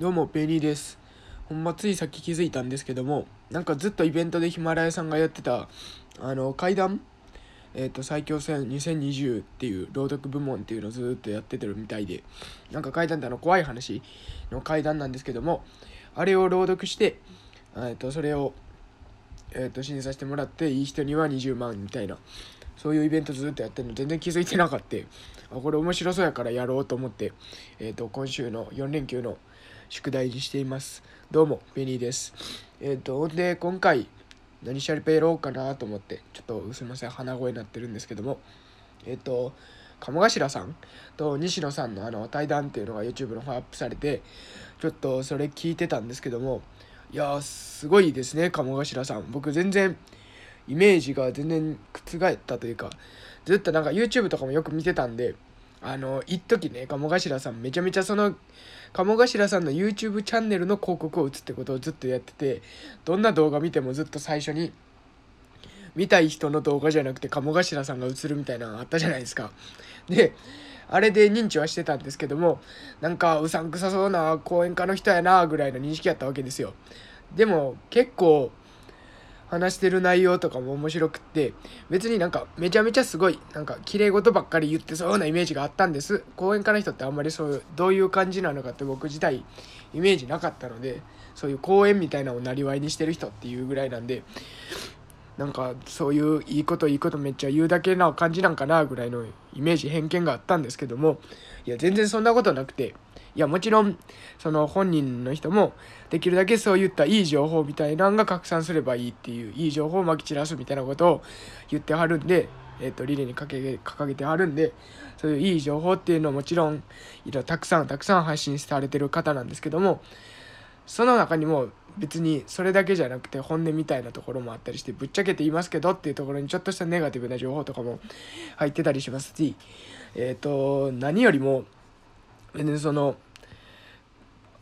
どうもペニーです。ほんまついさっき気づいたんですけどもなんかずっとイベントでヒマラヤさんがやってたあの階段えっ、と最強戦2020っていう朗読部門っていうのをずっとやっててるみたいでなんか階段ってあの怖い話の階段なんですけどもあれを朗読してえっとそれをえっと審査してもらっていい人には20万みたいなそういうイベントずっとやってるの全然気づいてなかった。あこれ面白そうやからやろうと思って。えっと今週の4連休の宿題にしています。どうもベニーです。えっ、とで今回何シャリペやろうかなと思ってちょっとすいません鼻声になってるんですけども。えっ、と鴨頭さんと西野さんのあの対談っていうのが YouTube の方アップされてちょっとそれ聞いてたんですけども。いやすごいですね鴨頭さん。僕全然イメージが全然覆ったというかずっとなんか YouTube とかもよく見てたんであの一時ね鴨頭さんめちゃめちゃその鴨頭さんの YouTube チャンネルの広告を打つってことをずっとやっててどんな動画見てもずっと最初に見たい人の動画じゃなくて鴨頭さんが映るみたいなのあったじゃないですか。であれで認知はしてたんですけどもなんかうさんくさそうな講演家の人やなぐらいの認識やったわけですよ。でも結構話してる内容とかも面白くって別になんかめちゃめちゃすごいなんか綺麗事ばっかり言ってそうなイメージがあったんです。講演家の人ってあんまりそういうどういう感じなのかって僕自体イメージなかったのでそういう講演みたいなのをなりわいにしてる人っていうぐらいなんでなんかそういういいこといいことめっちゃ言うだけな感じなんかなぐらいのイメージ偏見があったんですけどもいや全然そんなことなくていやもちろんその本人の人もできるだけそういったいい情報みたいなのが拡散すればいいっていういい情報をまき散らすみたいなことを言ってはるんで、えー、とリレーに掲げてはるんでそういういい情報っていうのはもちろんいろたくさんたくさん発信されてる方なんですけどもその中にも別にそれだけじゃなくて本音みたいなところもあったりしてぶっちゃけて言いますけどっていうところにちょっとしたネガティブな情報とかも入ってたりしますしえっ、と何よりも別にその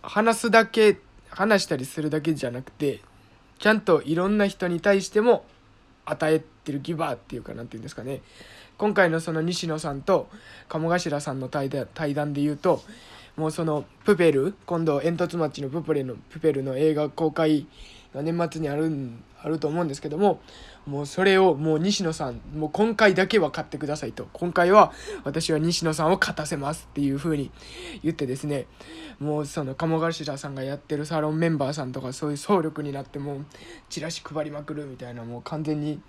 話すだけ話したりするだけじゃなくてちゃんといろんな人に対しても与えてるギバーっていうか何て言うんですかね。今回のその西野さんと鴨頭さんの対談で言うともうそのプペル今度煙突町のプペルのプペルの映画公開が年末にあるあると思うんですけどももうそれをもう西野さんもう今回だけは買ってくださいと今回は私は西野さんを勝たせますっていう風に言ってですねもうその鴨頭さんがやってるサロンメンバーさんとかそういう総力になってもうチラシ配りまくるみたいなもう完全に。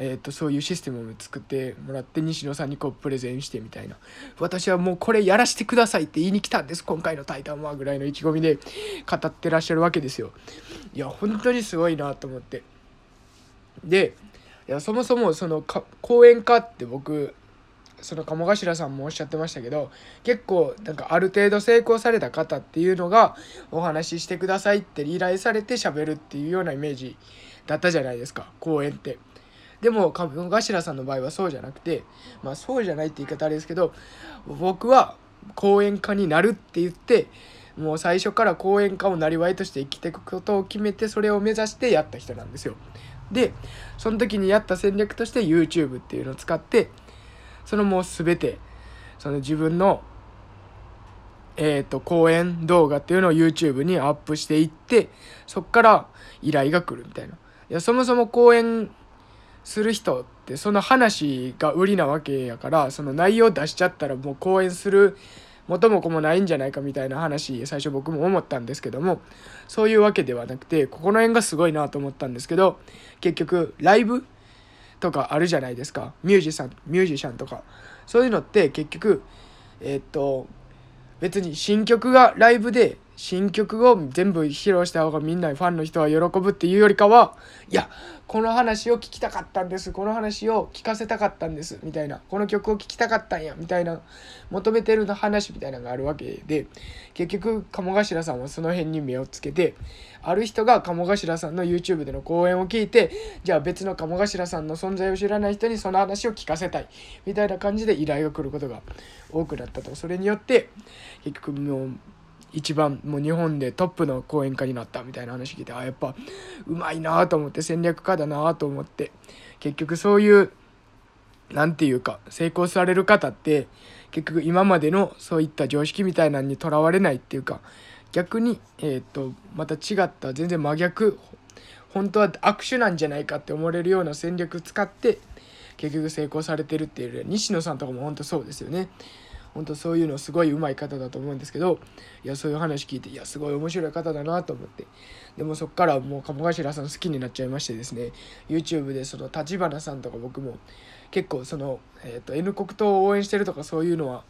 えーと、そういうシステムを作ってもらって西野さんにこうプレゼンしてみたいな。私はもうこれやらせてくださいって言いに来たんです今回の「タイタンは」ぐらいの意気込みで語ってらっしゃるわけですよ。いや本当にすごいなと思って。でいやそもそもその講演家って僕その鴨頭さんもおっしゃってましたけど結構なんかある程度成功された方っていうのがお話ししてくださいって依頼されて喋るっていうようなイメージだったじゃないですか講演って。でも鴨頭さんの場合はそうじゃなくてまあそうじゃないって言い方あれですけど僕は講演家になるって言ってもう最初から講演家をなりわいとして生きていくことを決めてそれを目指してやった人なんですよ。でその時にやった戦略として YouTube っていうのを使ってそのもう全てその自分のえーと、講演動画っていうのを YouTube にアップしていってそっから依頼が来るみたいな。いやそもそも講演する人ってその話が売りなわけやからその内容出しちゃったらもう講演する元も子もないんじゃないかみたいな話最初僕も思ったんですけどもそういうわけではなくてここの辺がすごいなと思ったんですけど結局ライブとかあるじゃないですか。ミュージシャンミュージシャンとか。そういうのって結局えー、っと別に新曲がライブで新曲を全部披露した方がみんなファンの人は喜ぶっていうよりかはいやこの話を聞きたかったんです。この話を聞かせたかったんです。みたいな。この曲を聴きたかったんや。みたいな。求めてる話みたいなのがあるわけで。結局鴨頭さんはその辺に目をつけてある人が鴨頭さんの YouTube での講演を聞いてじゃあ別の鴨頭さんの存在を知らない人にその話を聞かせたい。みたいな感じで依頼が来ることが多くなったと。それによって結局もう一番もう日本でトップの講演家になったみたいな話聞いてあやっぱうまいなと思って戦略家だなと思って結局そういう何て言うか成功される方って結局今までのそういった常識みたいなのにとらわれないっていうか逆に、えー、とまた違った全然真逆本当は握手なんじゃないかって思われるような戦略使って結局成功されてるっていう西野さんとかも本当そうですよね。本当そういうのすごい上手い方だと思うんですけどいやそういう話聞いていやすごい面白い方だなと思って。でもそっからもう鴨頭さん好きになっちゃいましてですね YouTube でその立花さんとか僕も結構その、えーと、N 国党を応援してるとかそういうのは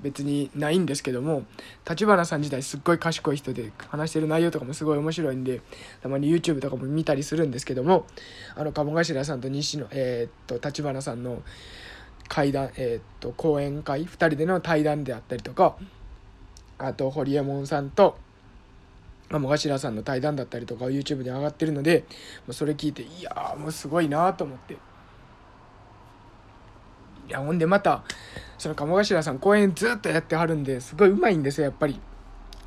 別にないんですけども立花さん自体すっごい賢い人で話してる内容とかもすごい面白いんでたまに YouTube とかも見たりするんですけどもあの鴨頭さんと西野えっ、と立花さんの会談えっ、と講演会2人での対談であったりとかあと堀江門さんと鴨頭さんの対談だったりとか YouTube に上がってるのでそれ聞いていやもうすごいなと思って。いやほんでまたその鴨頭さん公演ずっとやってはるんですごいうまいんですよやっぱり。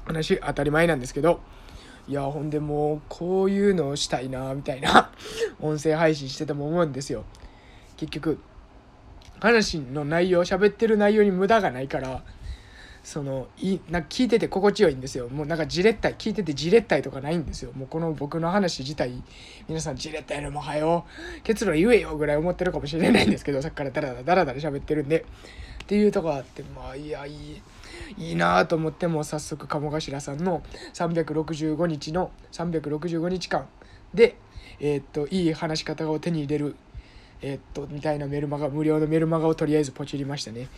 話当たり前なんですけど。いやほんでもうこういうのをしたいなみたいな。音声配信してても思うんですよ。結局話の内容喋ってる内容に無駄がないからそのいなんか聞いてて心地よいんですよ。もうなんかじれったい聞いててじれったいとかないんですよ。もうこの僕の話自体皆さんじれったいのもはよ結論言えよぐらい思ってるかもしれないんですけどさっきからダラダラダラダラ喋ってるんで。っていうとこあってまあいやいいいいなと思っても早速鴨頭さんの365日の365日間でえー、っといい話し方を手に入れるえー、っと、みたいなメルマガ、無料のメルマガをとりあえずポチりましたね。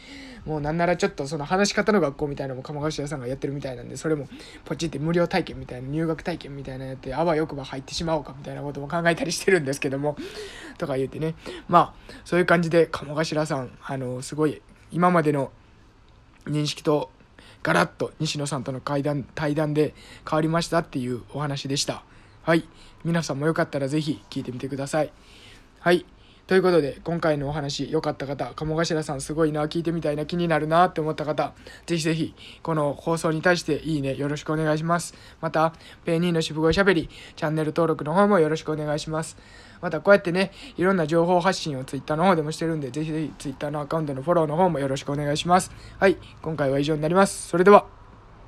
もうなんならちょっとその話し方の学校みたいなのも鴨頭さんがやってるみたいなんで、それもポチって無料体験みたいな、入学体験みたいなやって、あわよくば入ってしまおうかみたいなことも考えたりしてるんですけども、とか言ってね。まあ、そういう感じで鴨頭さん、あの、すごい、今までの認識とガラッと西野さんとの会談対談で変わりましたっていうお話でした。はい。皆さんもよかったら是非聞いてみてください。はい。ということで、今回のお話、良かった方、鴨頭さんすごいな、聞いてみたいな、気になるなって思った方、ぜひぜひ、この放送に対していいね、よろしくお願いします。また、ペイニーの渋声しゃべり、チャンネル登録の方もよろしくお願いします。また、こうやってね、いろんな情報発信を Twitter の方でもしてるんで、ぜひぜひ Twitter のアカウントのフォローの方もよろしくお願いします。はい、今回は以上になります。それでは。